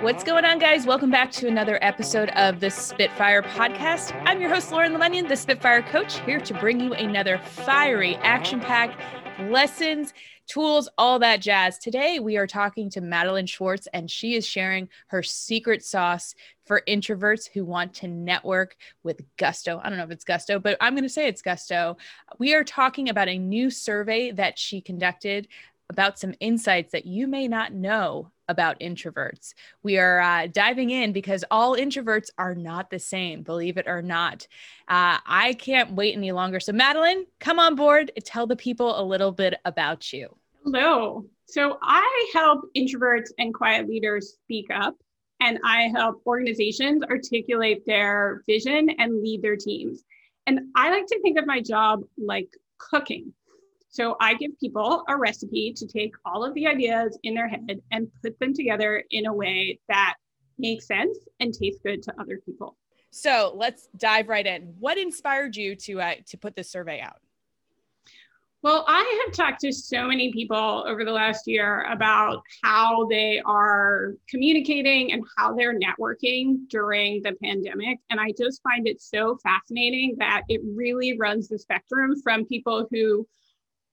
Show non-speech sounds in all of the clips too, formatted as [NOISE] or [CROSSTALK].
What's going on, guys? Welcome back to another episode of the Spitfire Podcast. I'm your host, Lauren Lemunion, the Spitfire Coach, here to bring you another fiery, action packed lessons, tools, all that jazz. Today, we are talking to Madeline Schwarz, and she is sharing her secret sauce for introverts who want to network with gusto. I don't know if it's gusto, but I'm going to say it's gusto. We are talking about a new survey that she conducted about some insights that you may not know about introverts. We are uh, diving in because all introverts are not the same, believe it or not. Uh, I can't wait any longer. So, Madeline, come on board tell the people a little bit about you. Hello. So, I help introverts and quiet leaders speak up, and I help organizations articulate their vision and lead their teams. And I like to think of my job like cooking. So I give people a recipe to take all of the ideas in their head and put them together in a way that makes sense and tastes good to other people. So let's dive right in. What inspired you to uh, to put this survey out? Well, I have talked to so many people over the last year about how they are communicating and how they're networking during the pandemic. And I just find it so fascinating that it really runs the spectrum from people who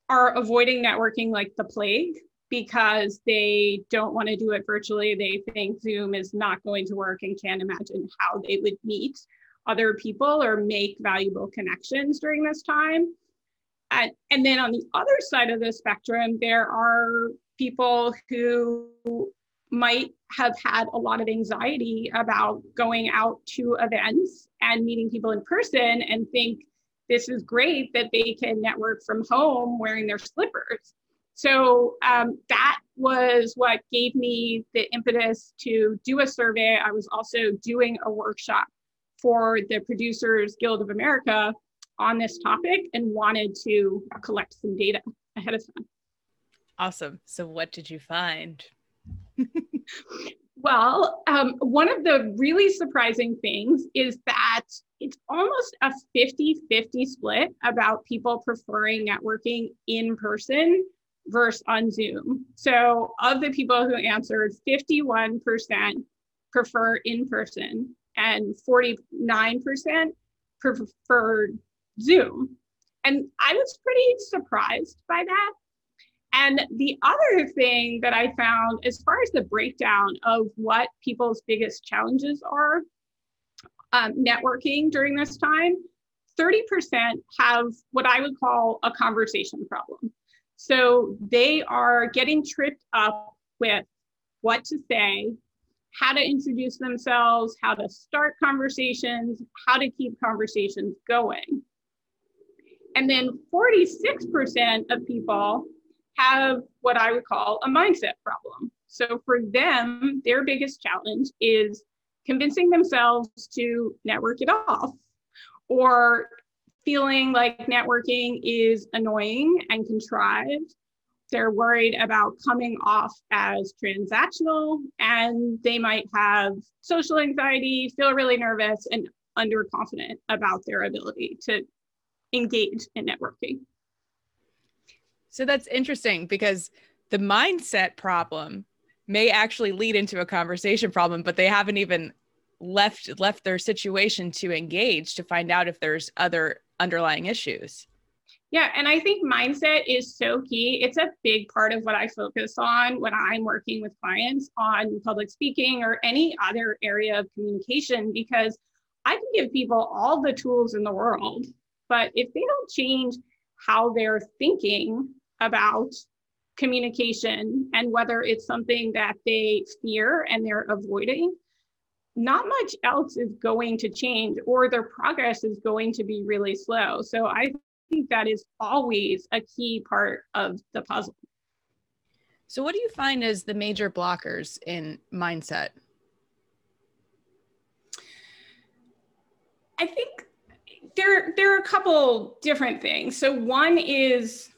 are avoiding networking like the plague because they don't want to do it virtually. They think Zoom is not going to work and can't imagine how they would meet other people or make valuable connections during this time. And, and then on the other side of the spectrum, there are people who might have had a lot of anxiety about going out to events and meeting people in person and think this is great that they can network from home wearing their slippers. So um, that was what gave me the impetus to do a survey. I was also doing a workshop for the Producers Guild of America on this topic and wanted to collect some data ahead of time. Awesome. So, what did you find? [LAUGHS] well, um, one of the really surprising things is that it's almost a 50 50 split about people preferring networking in person versus on Zoom. So, of the people who answered, 51% prefer in person and 49% preferred Zoom. And I was pretty surprised by that. And the other thing that I found, as far as the breakdown of what people's biggest challenges are, um, networking during this time, 30% have what I would call a conversation problem. So they are getting tripped up with what to say, how to introduce themselves, how to start conversations, how to keep conversations going. And then 46% of people have what I would call a mindset problem. So for them, their biggest challenge is convincing themselves to network it off or feeling like networking is annoying and contrived. They're worried about coming off as transactional and they might have social anxiety, feel really nervous, and underconfident about their ability to engage in networking. So that's interesting because the mindset problem may actually lead into a conversation problem but they haven't even left left their situation to engage to find out if there's other underlying issues. Yeah and i think mindset is so key. It's a big part of what i focus on when i'm working with clients on public speaking or any other area of communication because i can give people all the tools in the world but if they don't change how they're thinking about communication and whether it's something that they fear and they're avoiding, not much else is going to change or their progress is going to be really slow. So I think that is always a key part of the puzzle. So, what do you find as the major blockers in mindset? I think there, there are a couple different things. So, one is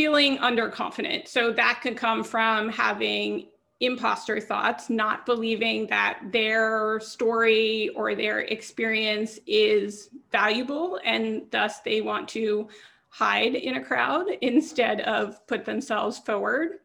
feeling underconfident. So that could come from having imposter thoughts, not believing that their story or their experience is valuable and thus they want to hide in a crowd instead of put themselves forward.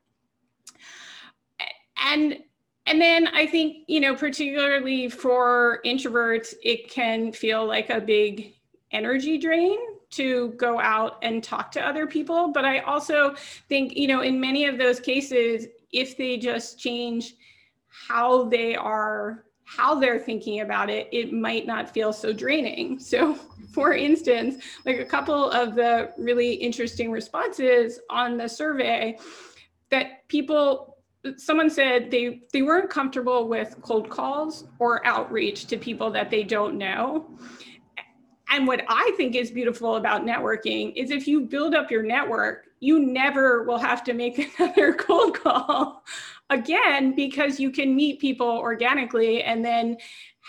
And and then I think, you know, particularly for introverts, it can feel like a big energy drain to go out and talk to other people. But I also think, you know, in many of those cases, if they just change how they are how they're thinking about it, it might not feel so draining. [LAUGHS] So, for instance, like a couple of the really interesting responses on the survey that people someone said they they weren't comfortable with cold calls or outreach to people that they don't know and what i think is beautiful about networking is if you build up your network you never will have to make [LAUGHS] another cold call again because you can meet people organically and then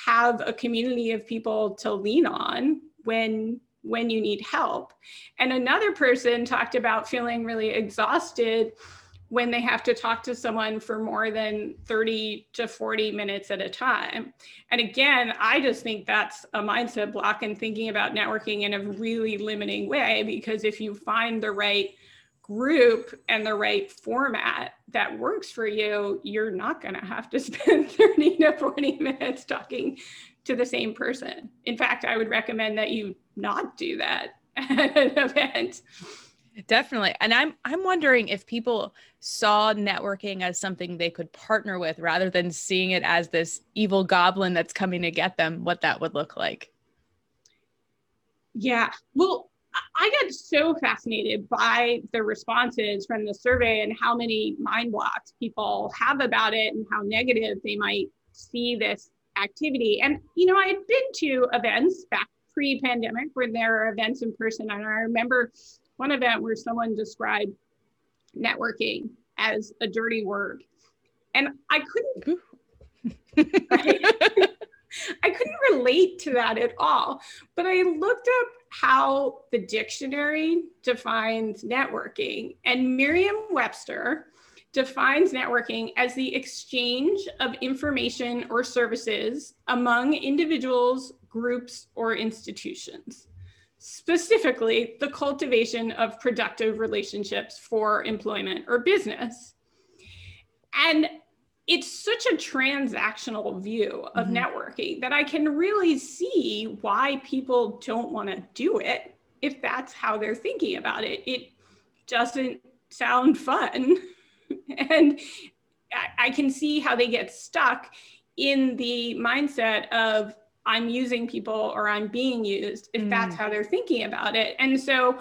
have a community of people to lean on when when you need help. And another person talked about feeling really exhausted when they have to talk to someone for more than 30 to 40 minutes at a time. And again, I just think that's a mindset block and thinking about networking in a really limiting way because if you find the right group and the right format that works for you, you're not going to have to [LAUGHS] spend 30 to 40 minutes talking to the same person. In fact, I would recommend that you not do that [LAUGHS] at an event. Definitely. And I'm I'm wondering if people saw networking as something they could partner with rather than seeing it as this evil goblin that's coming to get them, what that would look like. Yeah. Well, I got so fascinated by the responses from the survey and how many mind blocks people have about it and how negative they might see this activity. And, you know, I had been to events back pre pandemic when there are events in person. And I remember one event where someone described networking as a dirty word. And I couldn't [LAUGHS] I couldn't relate to that at all. But I looked up how the dictionary defines networking, and Merriam Webster defines networking as the exchange of information or services among individuals, groups, or institutions specifically the cultivation of productive relationships for employment or business. And it's such a transactional view of mm-hmm. networking that I can really see why people don't want to do it if that's how they're thinking about it. It doesn't sound fun. [LAUGHS] and I, I can see how they get stuck in the mindset of I'm using people or I'm being used if mm. that's how they're thinking about it. And so,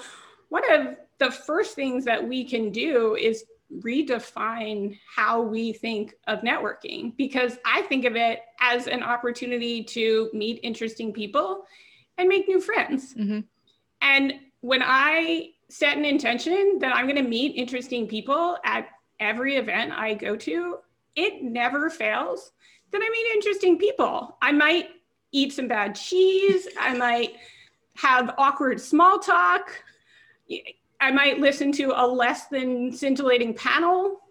one of the first things that we can do is redefine how we think of networking because I think of it as an opportunity to meet interesting people and make new friends. Mm-hmm. And when I set an intention that I'm going to meet interesting people at every event I go to, it never fails that I meet interesting people. I might eat some bad cheese. I might have awkward small talk. I might listen to a less than scintillating panel.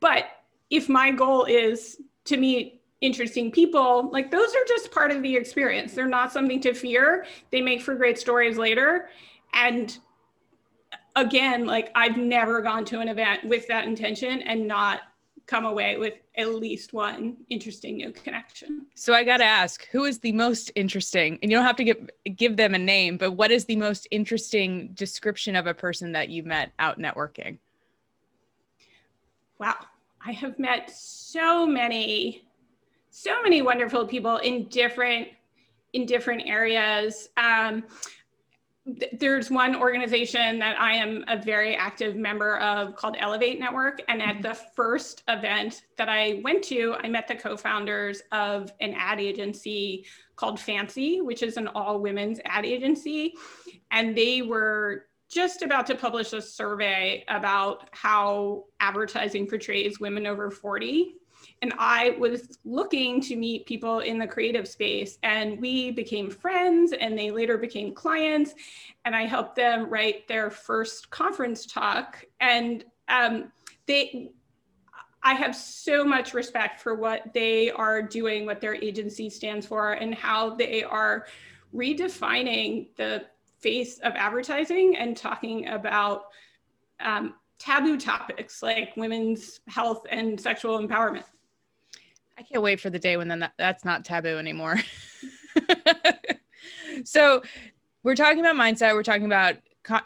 But if my goal is to meet interesting people, like those are just part of the experience. They're not something to fear. They make for great stories later. And again, like I've never gone to an event with that intention and not come away with at least one interesting new connection. So I got to ask, who is the most interesting? And you don't have to give give them a name, but what is the most interesting description of a person that you met out networking? Wow, I have met so many so many wonderful people in different in different areas. Um, there's one organization that I am a very active member of called Elevate Network. And at mm-hmm. the first event that I went to, I met the co founders of an ad agency called Fancy, which is an all women's ad agency. And they were just about to publish a survey about how advertising portrays women over 40 and I was looking to meet people in the creative space. And we became friends, and they later became clients. And I helped them write their first conference talk. And um, they, I have so much respect for what they are doing, what their agency stands for, and how they are redefining the face of advertising and talking about um, taboo topics like women's health and sexual empowerment. I can't wait for the day when then that, that's not taboo anymore. [LAUGHS] so we're talking about mindset. We're talking about,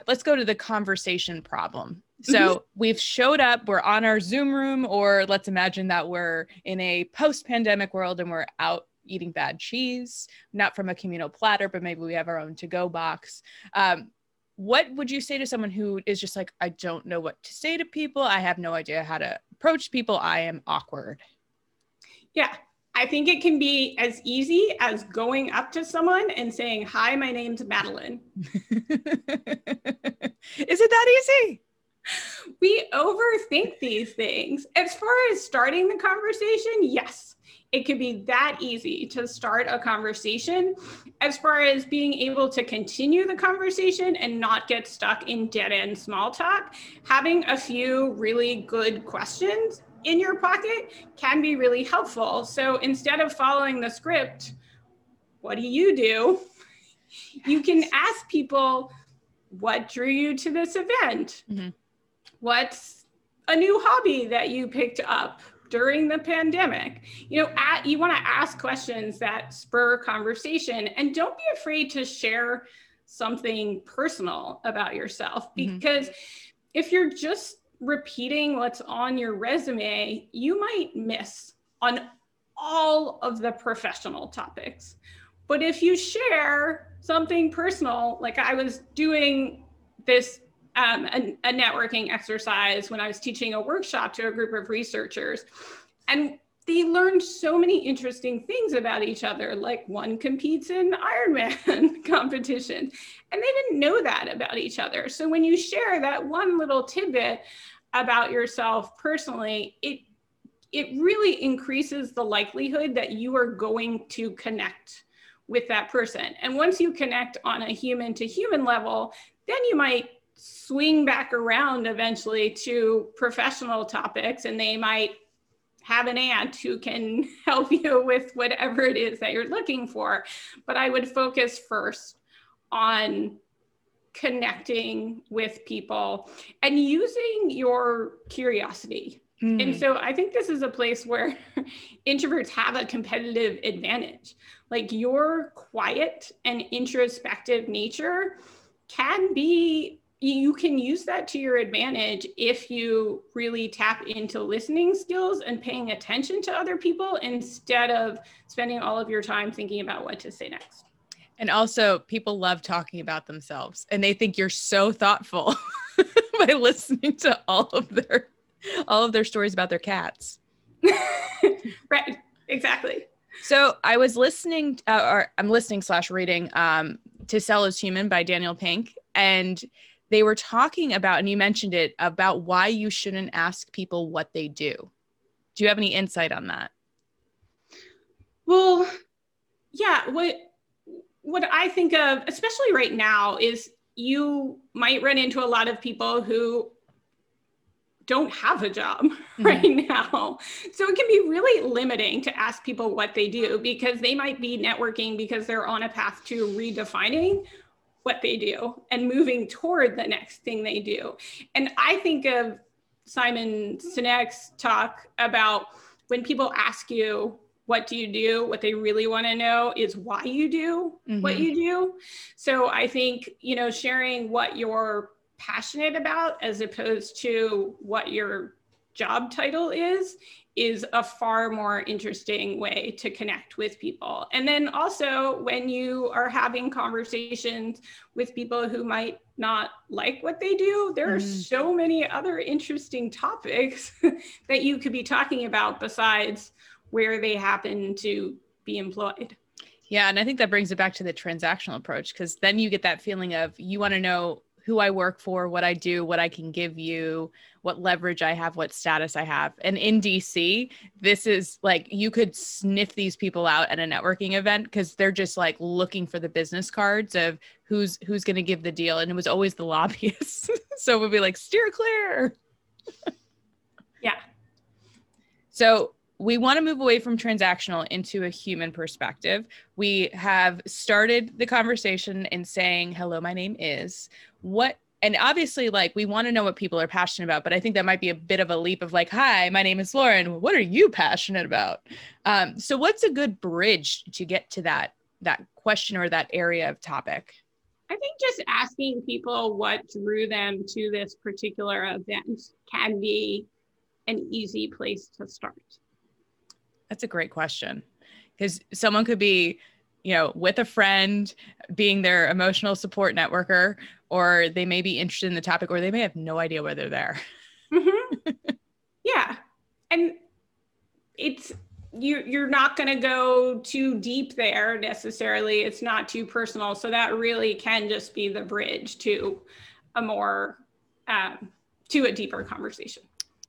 let's go to the conversation problem. So mm-hmm. we've showed up, we're on our Zoom room, or let's imagine that we're in a post pandemic world and we're out eating bad cheese, not from a communal platter, but maybe we have our own to go box. Um, what would you say to someone who is just like, I don't know what to say to people? I have no idea how to approach people. I am awkward. Yeah. I think it can be as easy as going up to someone and saying, Hi, my name's Madeline. [LAUGHS] is it that easy? We overthink these things. As far as starting the conversation, yes, it could be that easy to start a conversation. As far as being able to continue the conversation and not get stuck in dead end small talk, having a few really good questions in your pocket can be really helpful. So instead of following the script, what do you do? You can ask people, what drew you to this event? Mm-hmm. What's a new hobby that you picked up? during the pandemic you know at, you want to ask questions that spur conversation and don't be afraid to share something personal about yourself mm-hmm. because mm-hmm. if you're just repeating what's on your resume you might miss on all of the professional topics but if you share something personal like i was doing this um, a, a networking exercise when I was teaching a workshop to a group of researchers. And they learned so many interesting things about each other, like one competes in [LAUGHS] Ironman competition, and they didn't know that about each other. So when you share that one little tidbit about yourself personally, it it really increases the likelihood that you are going to connect with that person. And once you connect on a human to human level, then you might swing back around eventually to professional topics and they might have an aunt who can [LAUGHS] help you with whatever it is that you're looking for. But I would focus first on connecting with people and using your curiosity. Mm. And so I think this is a place where [LAUGHS] introverts have a competitive advantage. Like your quiet and introspective nature can be you can use that to your advantage if you really tap into listening skills and paying attention to other people instead of spending all of your time thinking about what to say next. And also, people love talking about themselves and they think you're so thoughtful [LAUGHS] by listening to all of their all of their stories about their cats. [LAUGHS] right, exactly. So I was listening, uh, or I'm listening slash reading um, "To Sell Is Human" by Daniel Pink, and they were talking about, and you mentioned it, about why you shouldn't ask people what they do. Do you have any insight on that? Well, yeah, what what I think of, especially right now, is you might run into a lot of people who don't have a job [LAUGHS] mm-hmm. right now. So it can be really limiting to ask people what they do because they might be networking because they're on a path to redefining what they do and moving toward the next thing they do. And I think of Simon Sinek's talk about when people ask you, what do you do? What they really want to know is why you do mm-hmm. what you do. So I think, you know, sharing what you're passionate about as opposed to what your job title is is a far more interesting way to connect with people. And then also, when you are having conversations with people who might not like what they do, there are mm. so many other interesting topics [LAUGHS] that you could be talking about besides where they happen to be employed. Yeah, and I think that brings it back to the transactional approach because then you get that feeling of you want to know who I work for, what I do, what I can give you, what leverage I have, what status I have. And in DC, this is like you could sniff these people out at a networking event because they're just like looking for the business cards of who's who's going to give the deal and it was always the [LAUGHS] lobbyists. so it would be like steer clear. [LAUGHS] yeah. So we want to move away from transactional into a human perspective. We have started the conversation in saying, Hello, my name is. What and obviously like we want to know what people are passionate about but i think that might be a bit of a leap of like hi my name is lauren what are you passionate about um, so what's a good bridge to get to that that question or that area of topic i think just asking people what drew them to this particular event can be an easy place to start that's a great question. Because someone could be you know with a friend being their emotional support networker or they may be interested in the topic or they may have no idea where they're there. Mm-hmm. [LAUGHS] yeah. And it's you you're not going to go too deep there necessarily. It's not too personal. So that really can just be the bridge to a more um, to a deeper conversation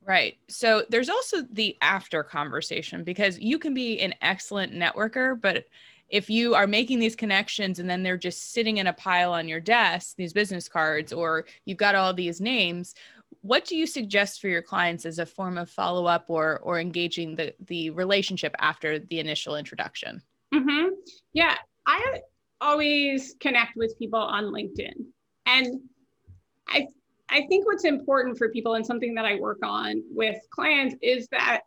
Right. So there's also the after conversation because you can be an excellent networker, but if you are making these connections and then they're just sitting in a pile on your desk, these business cards, or you've got all these names, what do you suggest for your clients as a form of follow up or or engaging the the relationship after the initial introduction? Mm-hmm. Yeah, I always connect with people on LinkedIn, and I I think what's important for people and something that I work on with clients is that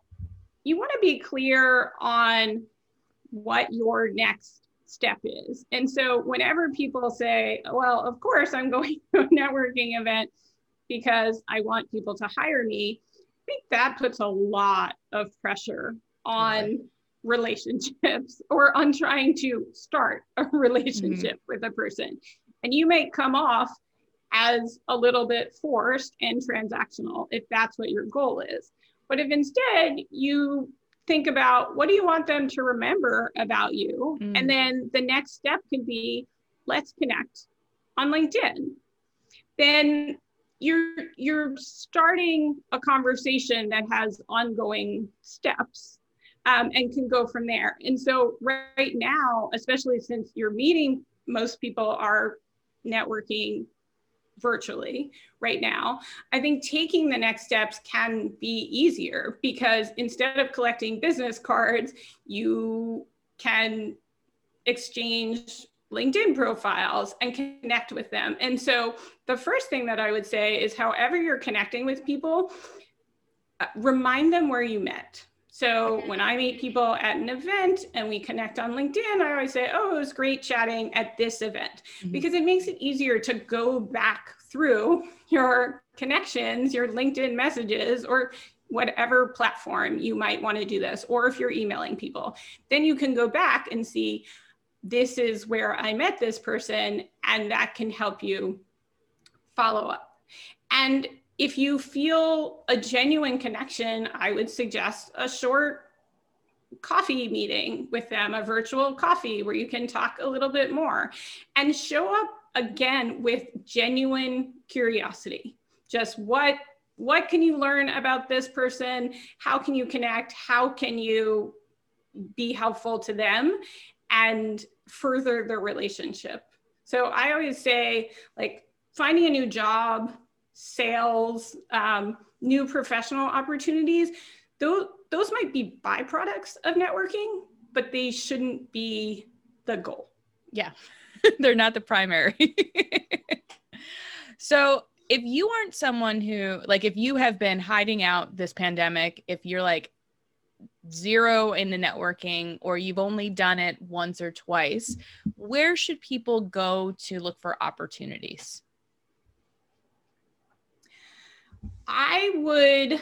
you want to be clear on what your next step is. And so whenever people say, well, of course I'm going [LAUGHS] to a networking event because I want people to hire me, I think that puts a lot of pressure on relationships [LAUGHS] or on trying to start a [LAUGHS] relationship mm-hmm. with a person. And you may come off as a little bit forced and transactional if that's what your goal is. But if instead you think about what do you want them to remember about you? Mm. And then the next step can be let's connect on LinkedIn. Then you're you're starting a conversation that has ongoing steps um, and can go from there. And so right now, especially since you're meeting, most people are networking virtually right now, I think taking the next steps can be easier because instead of collecting business cards, you can exchange LinkedIn profiles and connect with them. And so the first thing that I would say is however you're connecting with people, uh, remind them where you met. So when I meet people at an event and we connect on LinkedIn, I always say, oh, it was great chatting at this event mm-hmm. because it makes it easier to go back through [LAUGHS] your connections, your LinkedIn messages, or whatever platform you might want to do this, or if you're emailing people, then you can go back and see this is where I met this person, and that can help you follow up. And if you feel a genuine connection, I would suggest a short coffee meeting with them, a virtual coffee where you can talk a little bit more and show up again with genuine curiosity. Just what what can you learn about this person? How can you connect? How can you be helpful to them and further their relationship? So I always say like finding a new job, sales, um, new professional opportunities, those, those might be byproducts of networking, but they shouldn't be the goal. Yeah. [LAUGHS] they're not the primary. [LAUGHS] so if you aren't someone who like if you have been hiding out this pandemic, if you're like zero in the networking or you've only done it once or twice, where should people go to look for opportunities? I would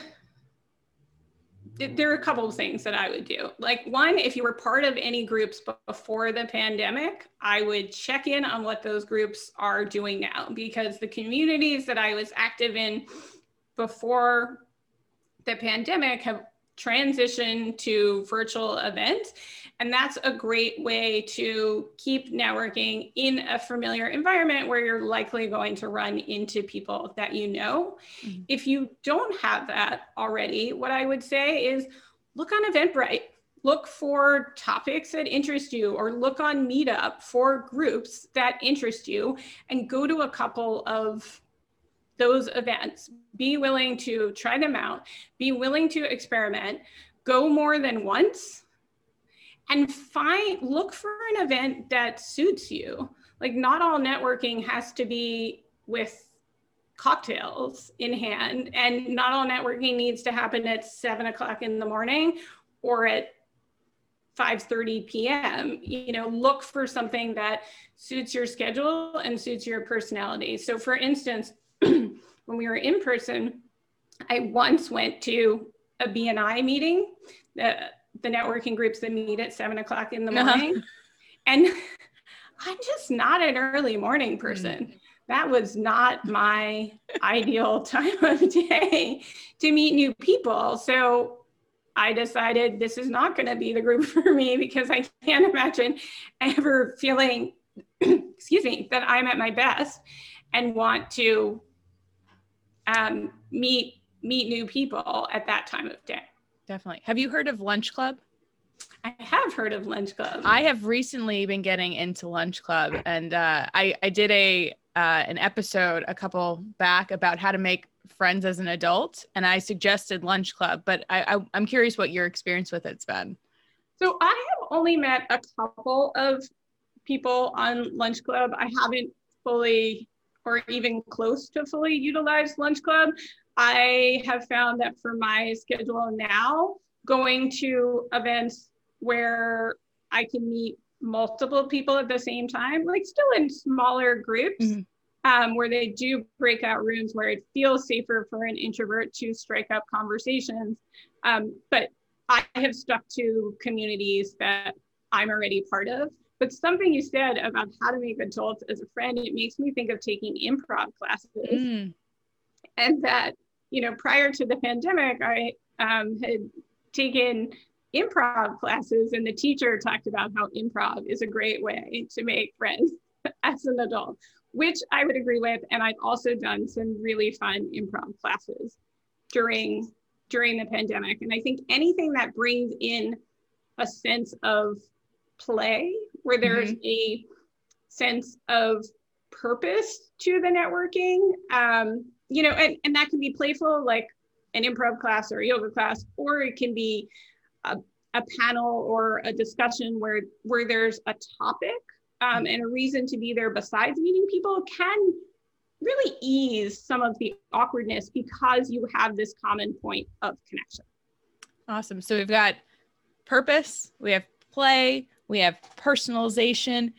there are a couple of things that I would do. Like one, if you were part of any groups before the pandemic, I would check in on what those groups are doing now because the communities that I was active in before the pandemic have transition to virtual events. And that's a great way to keep networking in a familiar environment where you're likely going to run into people that you know. Mm-hmm. If you don't have that already, what I would say is look on Eventbrite. Look for topics that interest you, or look on Meetup for groups that interest you, and go to a couple of those events. Be willing to try them out, be willing to experiment, go more than once, and find look for an event that suits you. Like not all networking has to be with cocktails in hand. And not all networking needs to happen at seven o'clock in the morning or at 5:30 p.m. You know, look for something that suits your schedule and suits your personality. So for instance, when we were in person, I once went to a BNI meeting, the, the networking groups that meet at seven o'clock in the uh-huh. morning. Uh-huh. And [LAUGHS] I'm just not an early morning person. Mm. That was not my [LAUGHS] ideal time of day to meet new people. So I decided this is not going to be the group [LAUGHS] for me because I can't imagine ever feeling, [CLEARS THROAT] excuse me, that I'm at my best and want to um, meet meet new people at that time of day. Definitely. Have you heard of Lunch Club? I have heard of Lunch Club. I have recently been getting into Lunch Club, and uh, I I did a uh, an episode a couple back about how to make friends as an adult, and I suggested Lunch Club. But I, I I'm curious what your experience with it's been. So I have only met a couple of people on Lunch Club. I haven't fully or even close to fully utilized Lunch Club. I have found that for my schedule now, going to events where I can meet multiple people at the same time, like still in smaller groups, mm-hmm. um, where they do breakout rooms where it feels safer for an introvert to strike up conversations. Um, but I have stuck to communities that I'm already part of. But something you said about how to make adults as a friend, it makes me think of taking improv classes. Mm. And that, you know, prior to the pandemic, I um, had taken improv classes and the teacher talked about how improv is a great way to make friends [LAUGHS] as an adult which i would agree with and i've also done some really fun improv classes during during the pandemic and i think anything that brings in a sense of play where there's mm-hmm. a sense of purpose to the networking um, you know and, and that can be playful like an improv class or a yoga class, or it can be a, a panel or a discussion where where there's a topic um, and a reason to be there besides meeting people can really ease some of the awkwardness because you have this common point of connection. Awesome. So we've got purpose, we have play, we have personalization.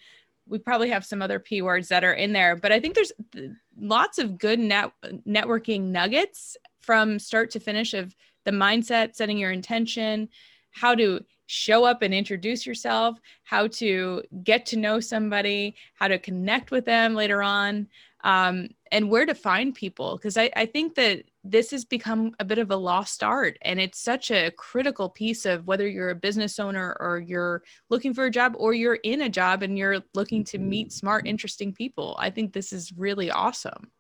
We probably have some other P words that are in there, but I think there's lots of good net networking nuggets from start to finish of the mindset, setting your intention, how to show up and introduce yourself, how to get to know somebody, how to connect with them later on, um, and where to find people. Because I, I think that this has become a bit of a lost art and it's such a critical piece of whether you're a business owner or you're looking for a job or you're in a job and you're looking to meet smart interesting people i think this is really awesome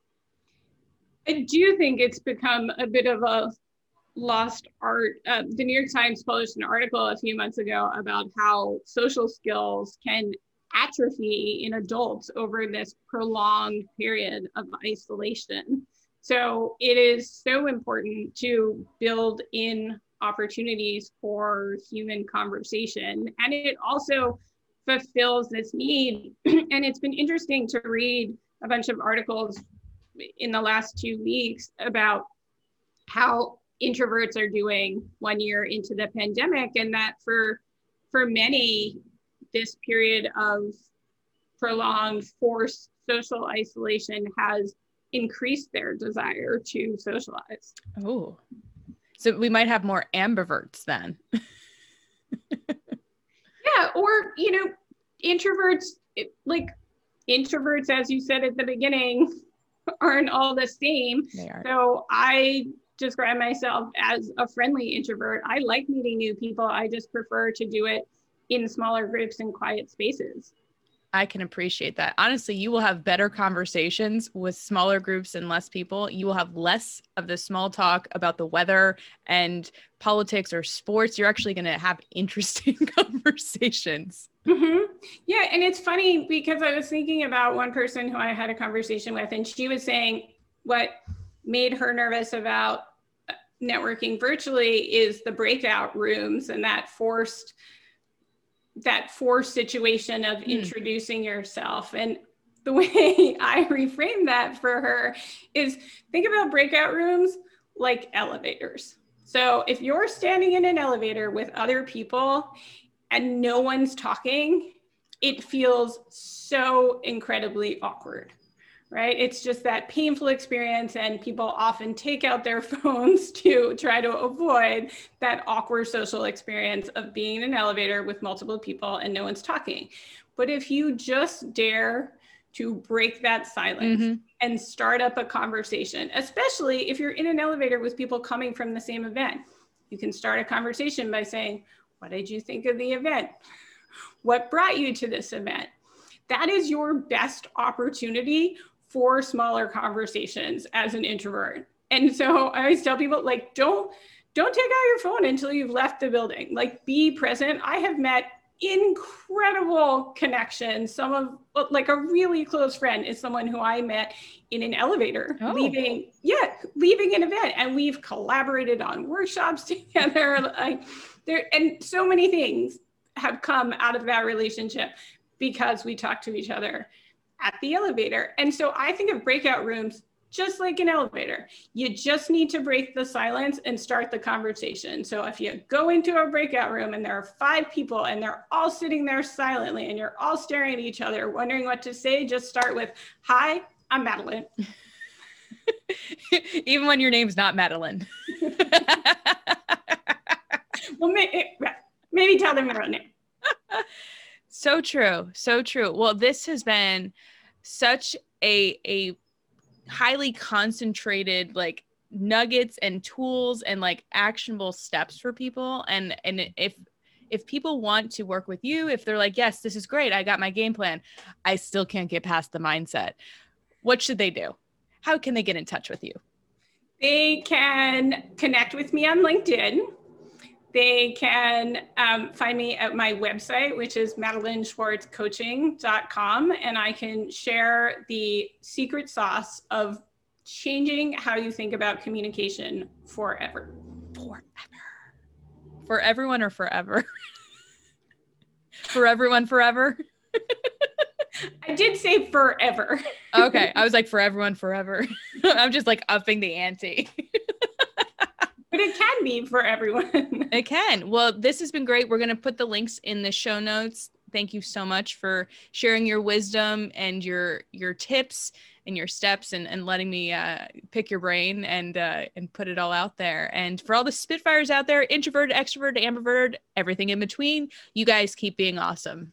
I do think it's become a bit of a lost art. Uh, the New York Times published an article a few months ago about how social skills can atrophy in adults over this prolonged period of isolation. So it is so important to build in opportunities for human conversation. And it also fulfills this need. [CLEARS THROAT] and it's been interesting to read a bunch of articles in the last two weeks about how introverts are doing one year into the pandemic and that for for many this period of prolonged forced social isolation has increased their desire to socialize oh so we might have more ambiverts then [LAUGHS] yeah or you know introverts like introverts as you said at the beginning [LAUGHS] aren't all the same. So I describe myself as a friendly introvert. I like meeting new people. I just prefer to do it in smaller groups and quiet spaces. I can appreciate that. Honestly, you will have better conversations with smaller groups and less people. You will have less of the small talk about the weather and politics or sports. You're actually going to have [LAUGHS] interesting [LAUGHS] conversations. Mm-hmm. Yeah. And it's funny because I was thinking about one person who I had a conversation with, and she was saying what made her nervous about networking virtually is the breakout rooms and that forced that forced situation of mm. introducing yourself and the [LAUGHS] way I reframe that for her is think about breakout rooms like elevators. So if you're standing in an elevator with other people and no one's talking, it feels so incredibly awkward right? It's just that painful experience, and people often take out their [LAUGHS] phones to try to avoid that awkward social experience of being in an elevator with multiple people and no one's talking. But if you just dare to break that silence mm-hmm. and start up a conversation, especially if you're in an elevator with people coming from the same event, you can start a conversation by saying, What did you think of the event? What brought you to this event? That is your best opportunity for smaller conversations as an introvert. And so I always tell people like don't don't take out your phone until you've left the building. Like be present. I have met incredible connections. Some of like a really close friend is someone who I met in an elevator oh. leaving, yeah, leaving an event. And we've collaborated on workshops [LAUGHS] together. like there and so many things have come out of that relationship because we talk to each other at the elevator. And so I think of breakout rooms just like an elevator. You just need to break the silence and start the conversation. So if you go into a breakout room and there are five people and they're all sitting there silently and you're all staring at each other, wondering what to say, just start with, Hi, I'm Madeline. [LAUGHS] Even when your name's not Madeline. [LAUGHS] well, maybe, maybe tell them their own name. [LAUGHS] So true. So true. Well, this has been such a a highly concentrated like nuggets and tools and like actionable steps for people and and if if people want to work with you if they're like yes this is great i got my game plan i still can't get past the mindset what should they do how can they get in touch with you they can connect with me on linkedin they can um, find me at my website, which is madelineschwarzcoaching.com, and I can share the secret sauce of changing how you think about communication forever. Forever. For everyone or forever? [LAUGHS] for everyone, forever? I did say forever. okay. I was like, for everyone, forever. [LAUGHS] I'm just like upping the ante [LAUGHS] but it can be for everyone. [LAUGHS] it can. Well, this has been great. We're going to put the links in the show notes. Thank you so much for sharing your wisdom and your your tips and your steps and, and letting me uh, pick your brain and uh, and put it all out there. And for all the Spitfires out there, introvert, extrovert, ambivert, everything in between, you guys keep being awesome.